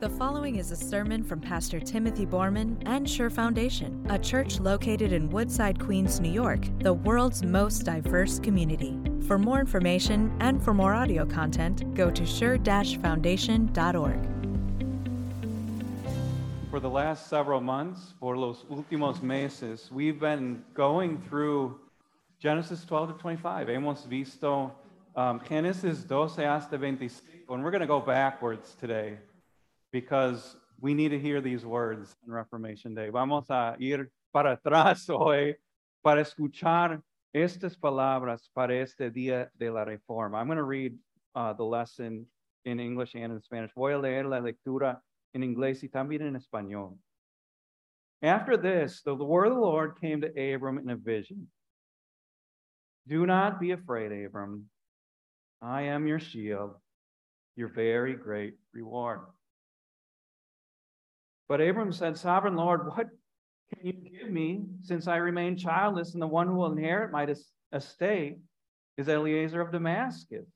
The following is a sermon from Pastor Timothy Borman and Sure Foundation, a church located in Woodside, Queens, New York, the world's most diverse community. For more information and for more audio content, go to sure-foundation.org. For the last several months, por los últimos meses, we've been going through Genesis 12 to 25. Hemos visto um, Genesis 12 hasta 25, and we're going to go backwards today because we need to hear these words on Reformation Day. Vamos a ir para atrás hoy para escuchar estas palabras para este día de la reforma. I'm going to read uh, the lesson in English and in Spanish. Voy a leer la lectura en inglés y también en español. After this, the word of the Lord came to Abram in a vision. Do not be afraid, Abram. I am your shield, your very great reward. But Abram said, Sovereign Lord, what can you give me since I remain childless and the one who will inherit my estate is Eliezer of Damascus?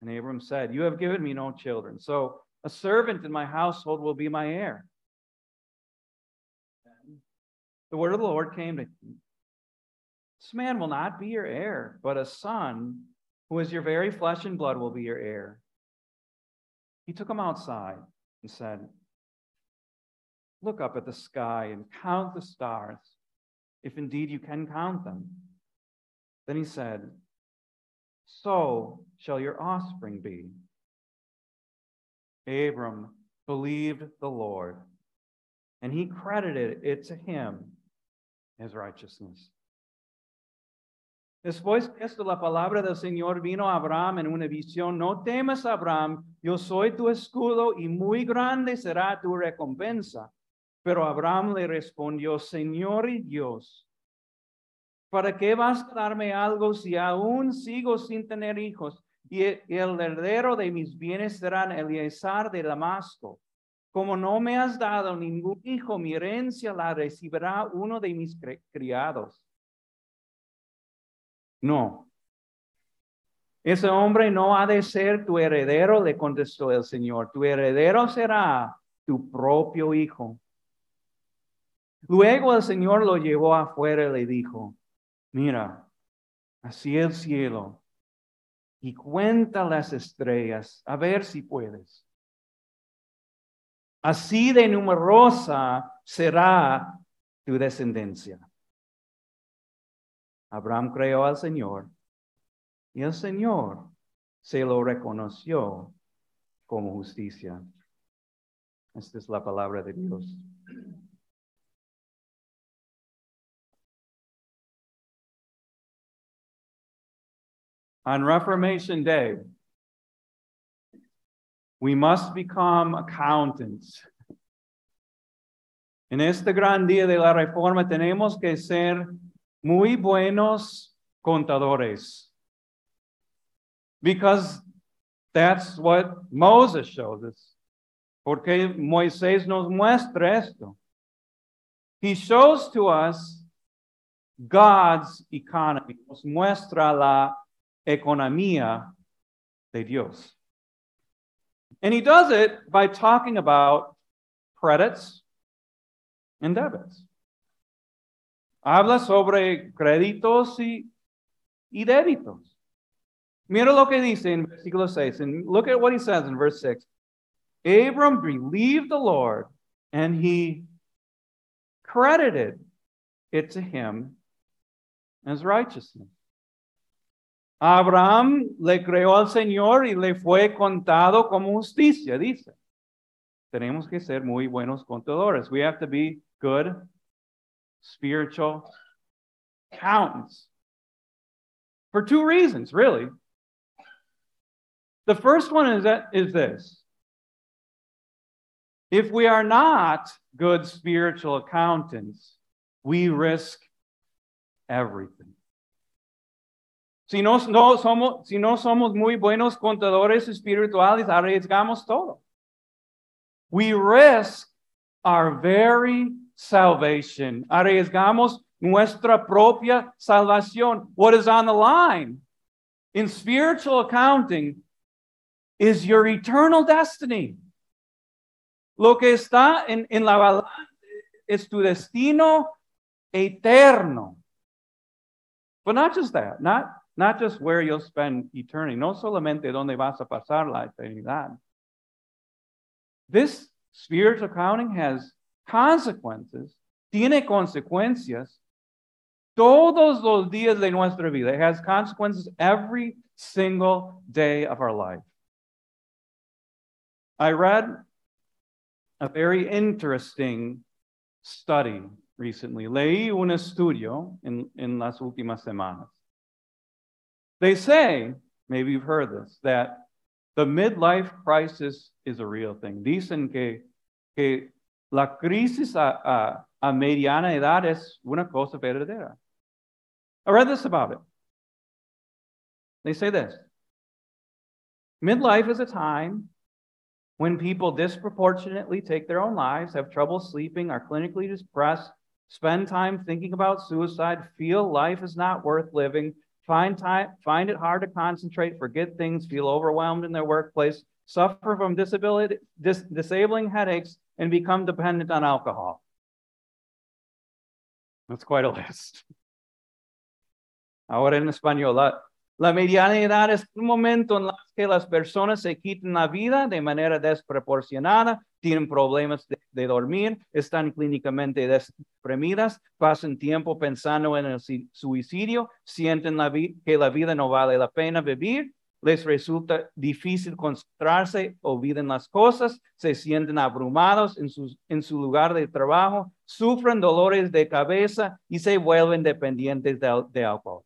And Abram said, You have given me no children, so a servant in my household will be my heir. The word of the Lord came to him. This man will not be your heir, but a son who is your very flesh and blood will be your heir. He took him outside and said, Look up at the sky and count the stars, if indeed you can count them. Then he said, So shall your offspring be. Abram believed the Lord, and he credited it to him as righteousness. Después de esto, la palabra del Señor vino a Abraham en una visión. No temas, Abraham, yo soy tu escudo y muy grande será tu recompensa. Pero Abraham le respondió, Señor y Dios, ¿para qué vas a darme algo si aún sigo sin tener hijos? Y el heredero de mis bienes será Eliezer de Damasco. Como no me has dado ningún hijo, mi herencia la recibirá uno de mis criados. No. Ese hombre no ha de ser tu heredero, le contestó el Señor. Tu heredero será tu propio hijo. Luego el Señor lo llevó afuera y le dijo, mira, así el cielo y cuenta las estrellas, a ver si puedes. Así de numerosa será tu descendencia. Abraham creó al Señor y el Señor se lo reconoció como justicia. Esta es la palabra de Dios. On Reformation Day, we must become accountants. En este gran día de la reforma tenemos que ser muy buenos contadores. Because that's what Moses shows us. Porque Moisés nos muestra esto. He shows to us God's economy. Nos muestra la economía de Dios. And he does it by talking about credits and debits. Habla sobre créditos y, y débitos. Mira lo que dice en versículo 6, and look at what he says in verse 6. Abram believed the Lord, and he credited it to him as righteousness. Abraham le creó al Señor y le fue contado como justicia, dice. Tenemos que ser muy buenos contadores. We have to be good spiritual accountants. For two reasons, really. The first one is, that, is this. If we are not good spiritual accountants, we risk everything. Si no, no somos, si no somos muy buenos contadores espirituales, arriesgamos todo. We risk our very salvation. Arriesgamos nuestra propia salvación. What is on the line in spiritual accounting is your eternal destiny. Lo que está en, en la balanza es tu destino eterno. But not just that, not, not just where you'll spend eternity, no solamente donde vas a pasar la eternidad. This spiritual accounting has consequences, tiene consecuencias todos los días de nuestra vida. It has consequences every single day of our life. I read a very interesting study recently. Leí un estudio en, en las últimas semanas. They say, maybe you've heard this, that the midlife crisis is a real thing. Dicen que, que la crisis a, a, a mediana edad es una cosa verdadera. I read this about it. They say this Midlife is a time when people disproportionately take their own lives, have trouble sleeping, are clinically depressed, spend time thinking about suicide, feel life is not worth living, find, time, find it hard to concentrate, forget things, feel overwhelmed in their workplace, suffer from disability, dis, disabling headaches, and become dependent on alcohol. That's quite a list. Ahora en español, ah, la, mediana edad es un momento en el que las personas se quitan la vida de manera desproporcionada, tienen problemas de, dormir, están clínicamente deprimidas, pasan tiempo pensando en el suicidio, sienten que la vida no vale la pena vivir, les resulta difícil concentrarse, olviden las cosas, se sienten abrumados en su, en su lugar de trabajo, sufren dolores de cabeza y se vuelven dependientes de, de alcohol.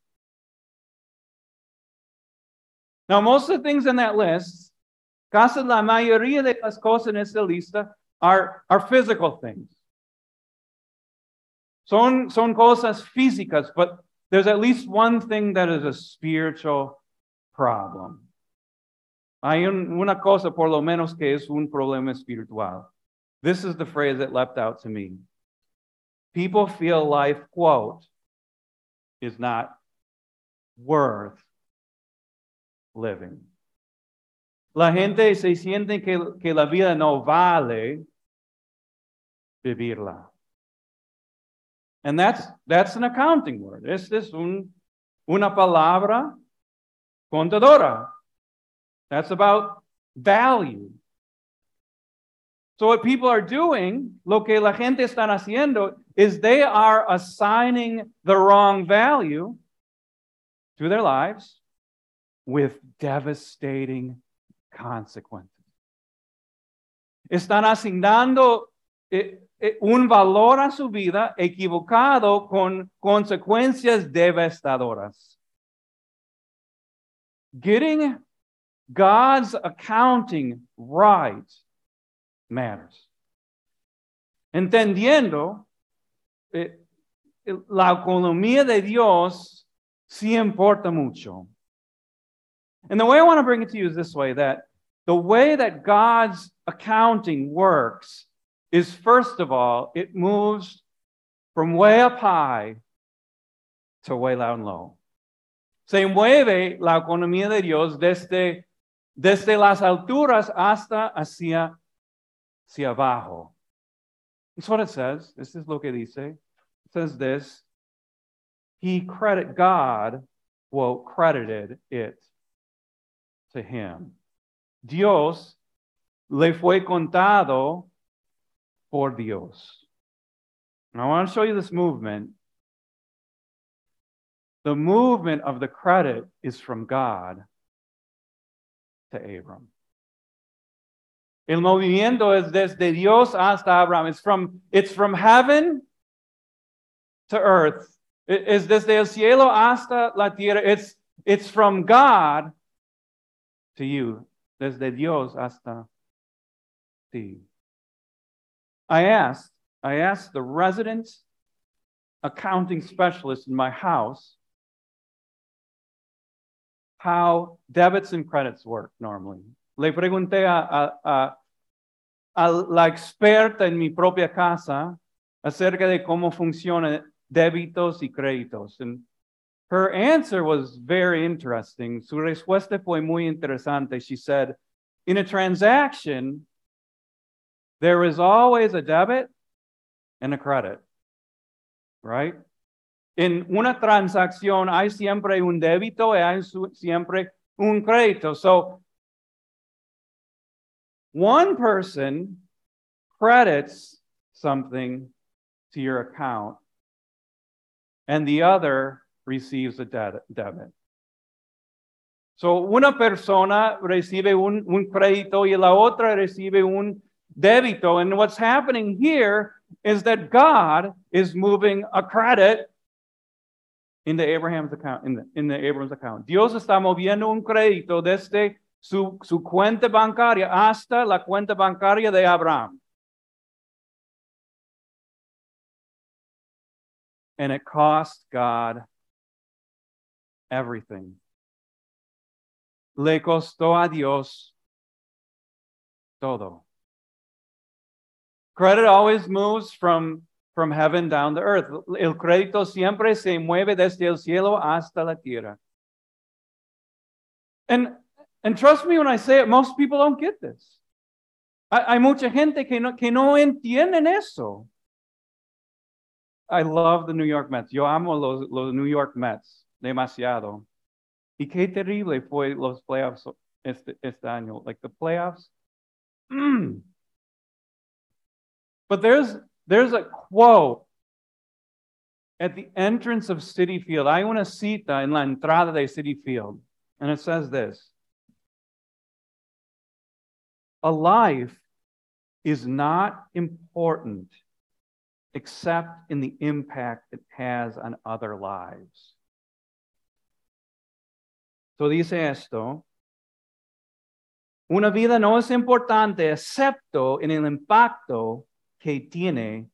Now, most of the things in that list, casi la mayoría de las cosas en esta lista are, are physical things. Son, son cosas físicas, but there's at least one thing that is a spiritual problem. Hay un, una cosa, por lo menos, que es un problema espiritual. This is the phrase that leapt out to me. People feel life, quote, is not worth living. La gente se siente que, que la vida no vale vivirla. And that's, that's an accounting word. Este es un, una palabra contadora. That's about value. So what people are doing, lo que la gente están haciendo, is they are assigning the wrong value to their lives with devastating consequences. Están asignando eh, eh, un valor a su vida equivocado con consecuencias devastadoras. Getting God's accounting right matters. Entendiendo eh, la economía de Dios sí importa mucho. And the way I want to bring it to you is this way that the way that God's accounting works is first of all, it moves from way up high to way down low. Se mueve la economía de Dios desde, desde las alturas hasta hacia, hacia abajo. That's what it says. This is lo que dice. It says this. He credit God, well, credited it to him. Dios le fue contado por Dios. I want to show you this movement. The movement of the credit is from God to Abram. El movimiento es desde Dios hasta Abraham. It's from, it's from heaven to earth. Es desde el cielo hasta la tierra. It's, it's from God to you, desde Dios hasta ti. I asked, I asked the resident accounting specialist in my house how debits and credits work normally. Le pregunté a, a, a, la experta en mi propia casa acerca de cómo funcionan débitos y créditos. And her answer was very interesting. Su respuesta fue muy interesante. She said, in a transaction, There is always a debit and a credit, right? En una transacción hay siempre un débito y hay siempre un crédito. So, one person credits something to your account and the other receives a debit. So, una persona recibe un, un crédito y la otra recibe un débito. And what's happening here is that God is moving a credit in the Abraham's account, in the, in the Abraham's account. Dios está moviendo un crédito desde su, su cuenta bancaria hasta la cuenta bancaria de Abraham. And it cost God everything. Le costó a Dios todo. Credit always moves from, from heaven down to earth. El crédito siempre se mueve desde el cielo hasta la tierra. And, and trust me when I say it, most people don't get this. Hay, mucha gente que no, que no entienden eso. I love the New York Mets. Yo amo los, los New York Mets demasiado. Y qué terrible fue los playoffs este, este año. Like the playoffs. Mm. But there's there's a quote at the entrance of Citi Field. Hay una cita en la entrada de Citi Field. And it says this. A life is not important except in the impact it has on other lives. So dice esto, una vida no es importante excepto en el impacto que tiene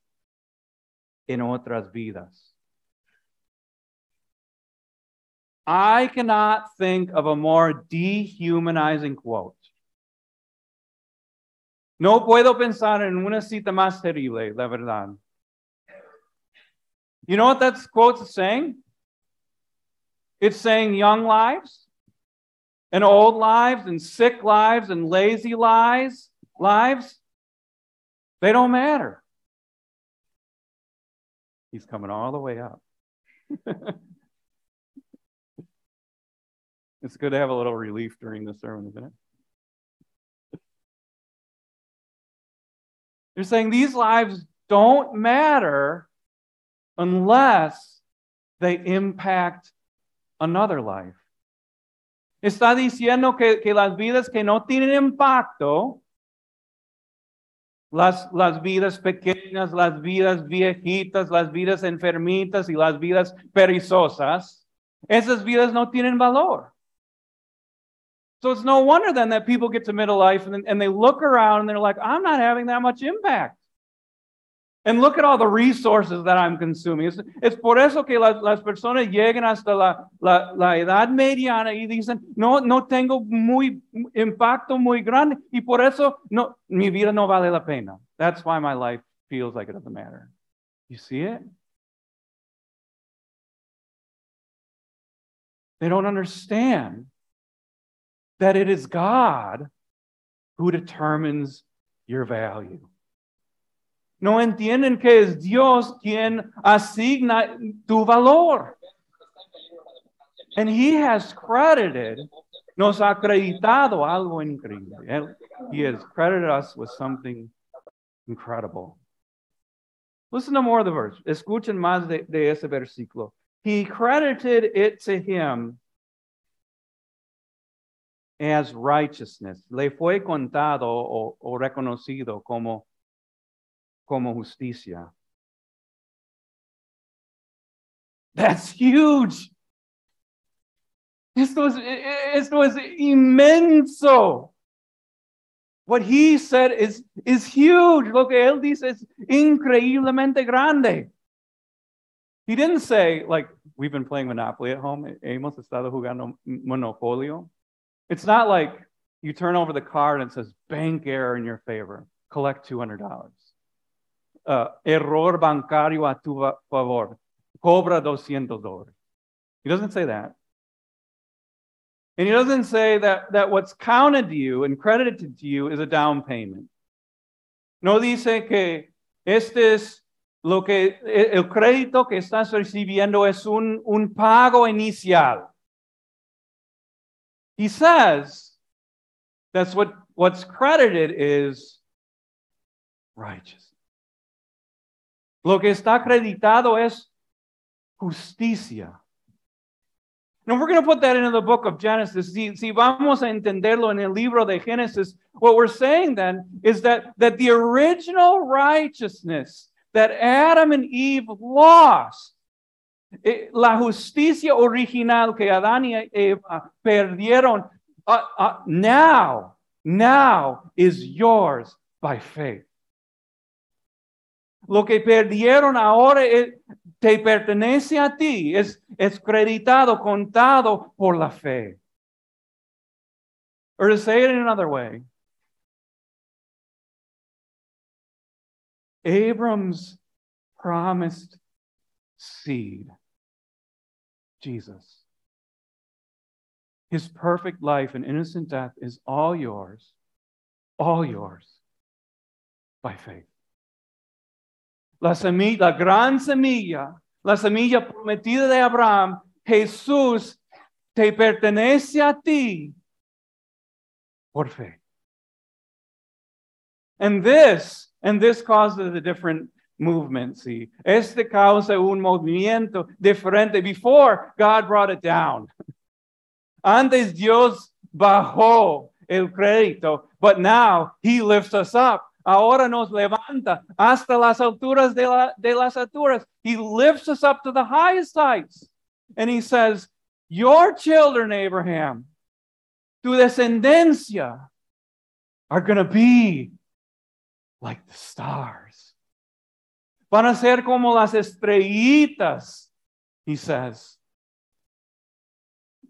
en otras vidas. I cannot think of a more dehumanizing quote. No puedo pensar en una cita más terrible, la verdad. You know what that quote is saying? It's saying young lives and old lives and sick lives and lazy lives, lives, they don't matter. He's coming all the way up. it's good to have a little relief during the sermon, isn't it? They're saying these lives don't matter unless they impact another life. Está diciendo que, que las vidas que no tienen impacto, las, las vidas pequeñas, las vidas viejitas, las vidas enfermitas y las vidas perezosas, esas vidas no tienen valor. So it's no wonder then that people get to middle life and, and they look around and they're like, I'm not having that much impact. And look at all the resources that I'm consuming. Es, es por eso que las, las, personas llegan hasta la, la, la, edad mediana y dicen, no, no tengo muy impacto muy grande y por eso no, mi vida no vale la pena. That's why my life feels like it doesn't matter. You see it? They don't understand that it is God who determines your value. No entienden que es Dios quien asigna tu valor. And he has credited, nos ha acreditado algo increíble. He has credited us with something incredible. Listen to more of the verse. Escuchen más de, ese versículo. He credited it to him as righteousness. Le fue contado o reconocido como como justicia. That's huge. Esto es, esto es inmenso. What he said is, is huge. Lo que él dice es increíblemente grande. He didn't say, like, we've been playing Monopoly at home. Hemos estado jugando Monopolio. It's not like you turn over the card and it says bank error in your favor, collect $200 uh, error bancario a tu favor. Cobra 200 dólares. He doesn't say that. And he doesn't say that, that what's counted to you and credited to you is a down payment. No dice que este es lo que el crédito que estás recibiendo es un, un pago inicial. He says that's what what's credited is righteous. Lo que está acreditado es justicia. And we're going to put that into the book of Genesis. Si, si vamos a entenderlo en el libro de Génesis, what we're saying then is that, that the original righteousness that Adam and Eve lost, eh, la justicia original que Adán y Eva perdieron, uh, uh, now, now is yours by faith. Lo que perdieron ahora te pertenece a ti, es, es creditado, contado por la fe. Or to say it in another way, Abram's promised seed, Jesus. His perfect life and innocent death is all yours, all yours by faith. La semilla, la gran semilla, la semilla prometida de Abraham, Jesús te pertenece a ti por fe. And this And this causes a different movement, see. Este causa un movimiento diferente. Before, God brought it down. Antes Dios bajó el crédito, but now he lifts us up. Ahora nos levanta hasta las alturas de, la, de las alturas. He lifts us up to the highest heights. And he says, Your children, Abraham, tu descendencia, are going to be like the stars. Van a ser como las estrellitas, he says.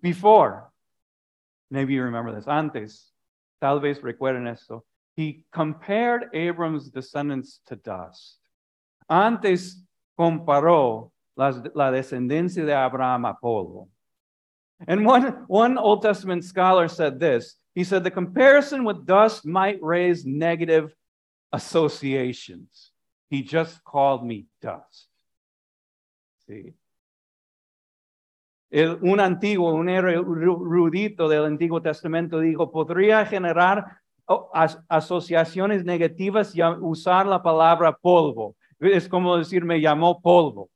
Before, maybe you remember this, antes, tal vez recuerden esto, he compared Abram's descendants to dust. Antes comparó las, la descendencia de Abraham a polvo. And one, one Old Testament scholar said this. He said the comparison with dust might raise negative associations. He just called me dust. See? El, un antiguo, un erudito del Antiguo Testamento dijo, podría generar as, asociaciones negativas y usar la palabra polvo. Es como decir, me llamó polvo.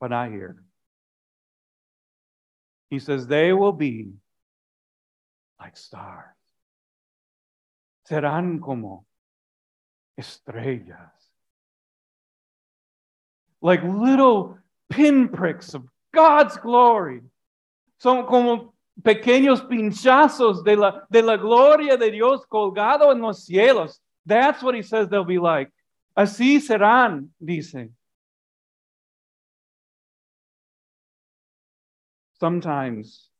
But not here. He says, they will be like stars serán como estrellas. Like little pinpricks of God's glory. Son como pequeños pinchazos de la, de la gloria de Dios colgado en los cielos. That's what he says they'll be like. Así serán, dice. Sometimes,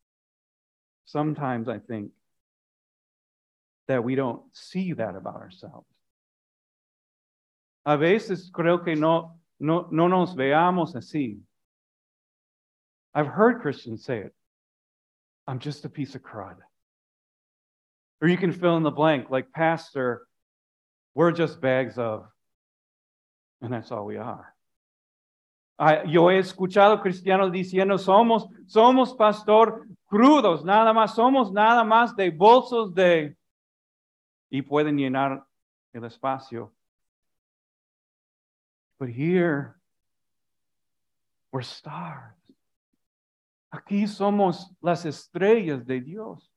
sometimes I think that we don't see that about ourselves. A veces creo que no, no, no nos veamos así. I've heard Christians say it. I'm just a piece of crud. Or you can fill in the blank, like, Pastor, we're just bags of, and that's all we are. I, yo he escuchado cristianos diciendo, somos, somos pastor crudos, nada más, somos nada más de bolsos de y pueden llenar el espacio. But here, we're stars. Aquí somos las estrellas de Dios.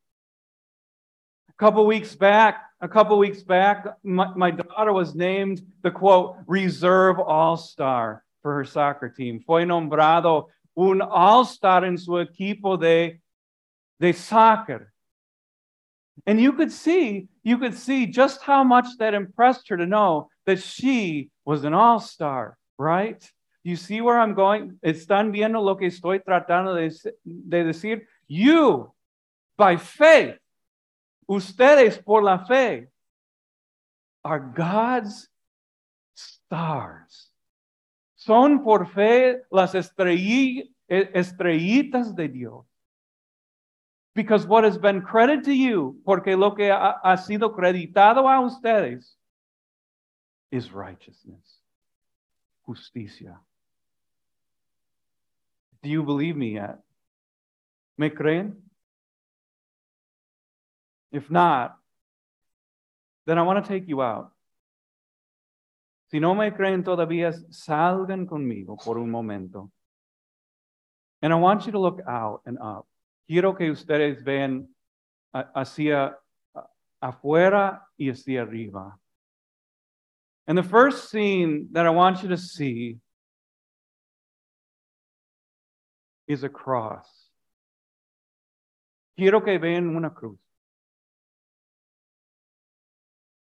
A couple weeks back, a couple weeks back, my, my daughter was named the quote reserve all-star for her soccer team. Fue nombrado un all-star en su equipo de, de soccer. And you could see, you could see just how much that impressed her to know that she was an all star, right? You see where I'm going? Están viendo lo que estoy tratando de, de decir. You, by faith, ustedes por la fe, are God's stars. Son por fe las estrellitas de Dios. Because what has been credited to you, porque lo que ha, ha sido creditado a ustedes, is righteousness, justicia. Do you believe me yet? ¿Me creen? If not, then I want to take you out. Si no me creen todavía, salgan conmigo por un momento. And I want you to look out and up. Quiero que ustedes vean hacia afuera y hacia arriba. And the first scene that I want you to see is a cross. Quiero que vean una cruz.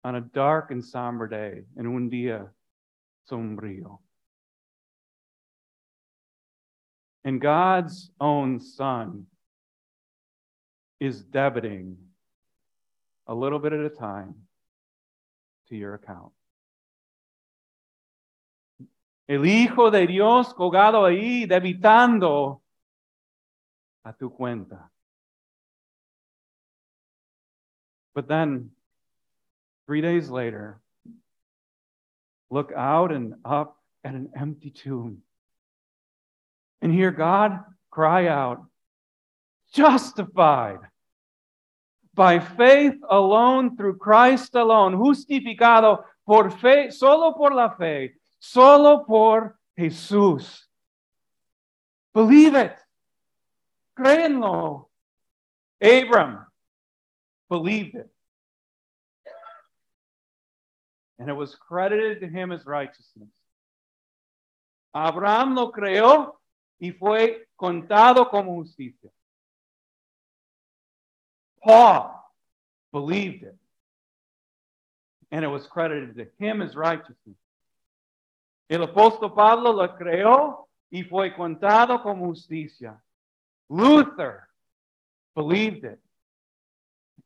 On a dark and somber day, en un día sombrío. And God's own Son is debiting a little bit at a time to your account. El Hijo de Dios colgado ahí, debitando a tu cuenta. But then, three days later, look out and up at an empty tomb and hear God cry out, justified by faith alone, through Christ alone, justificado por fe, solo por la fe, solo por Jesús. Believe it. Créenlo. Abram believed it. And it was credited to him as righteousness. Abraham lo creó y fue contado como justicia. Paul believed it. And it was credited to him as righteousness. El apóstol Pablo lo creó y fue contado como justicia. Luther believed it.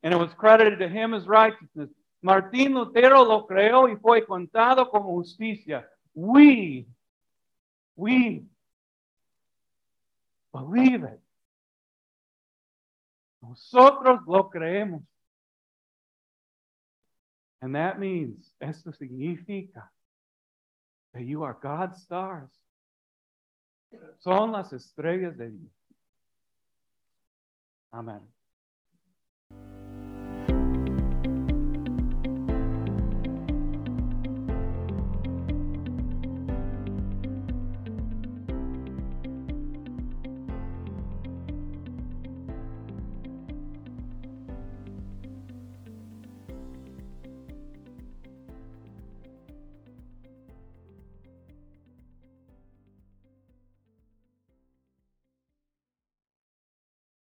And it was credited to him as righteousness. Martín Lutero lo creó y fue contado como justicia. We, we believe it. Nosotros lo creemos. And that means, esto significa that you are God's stars. Son las estrellas de Dios. Amen.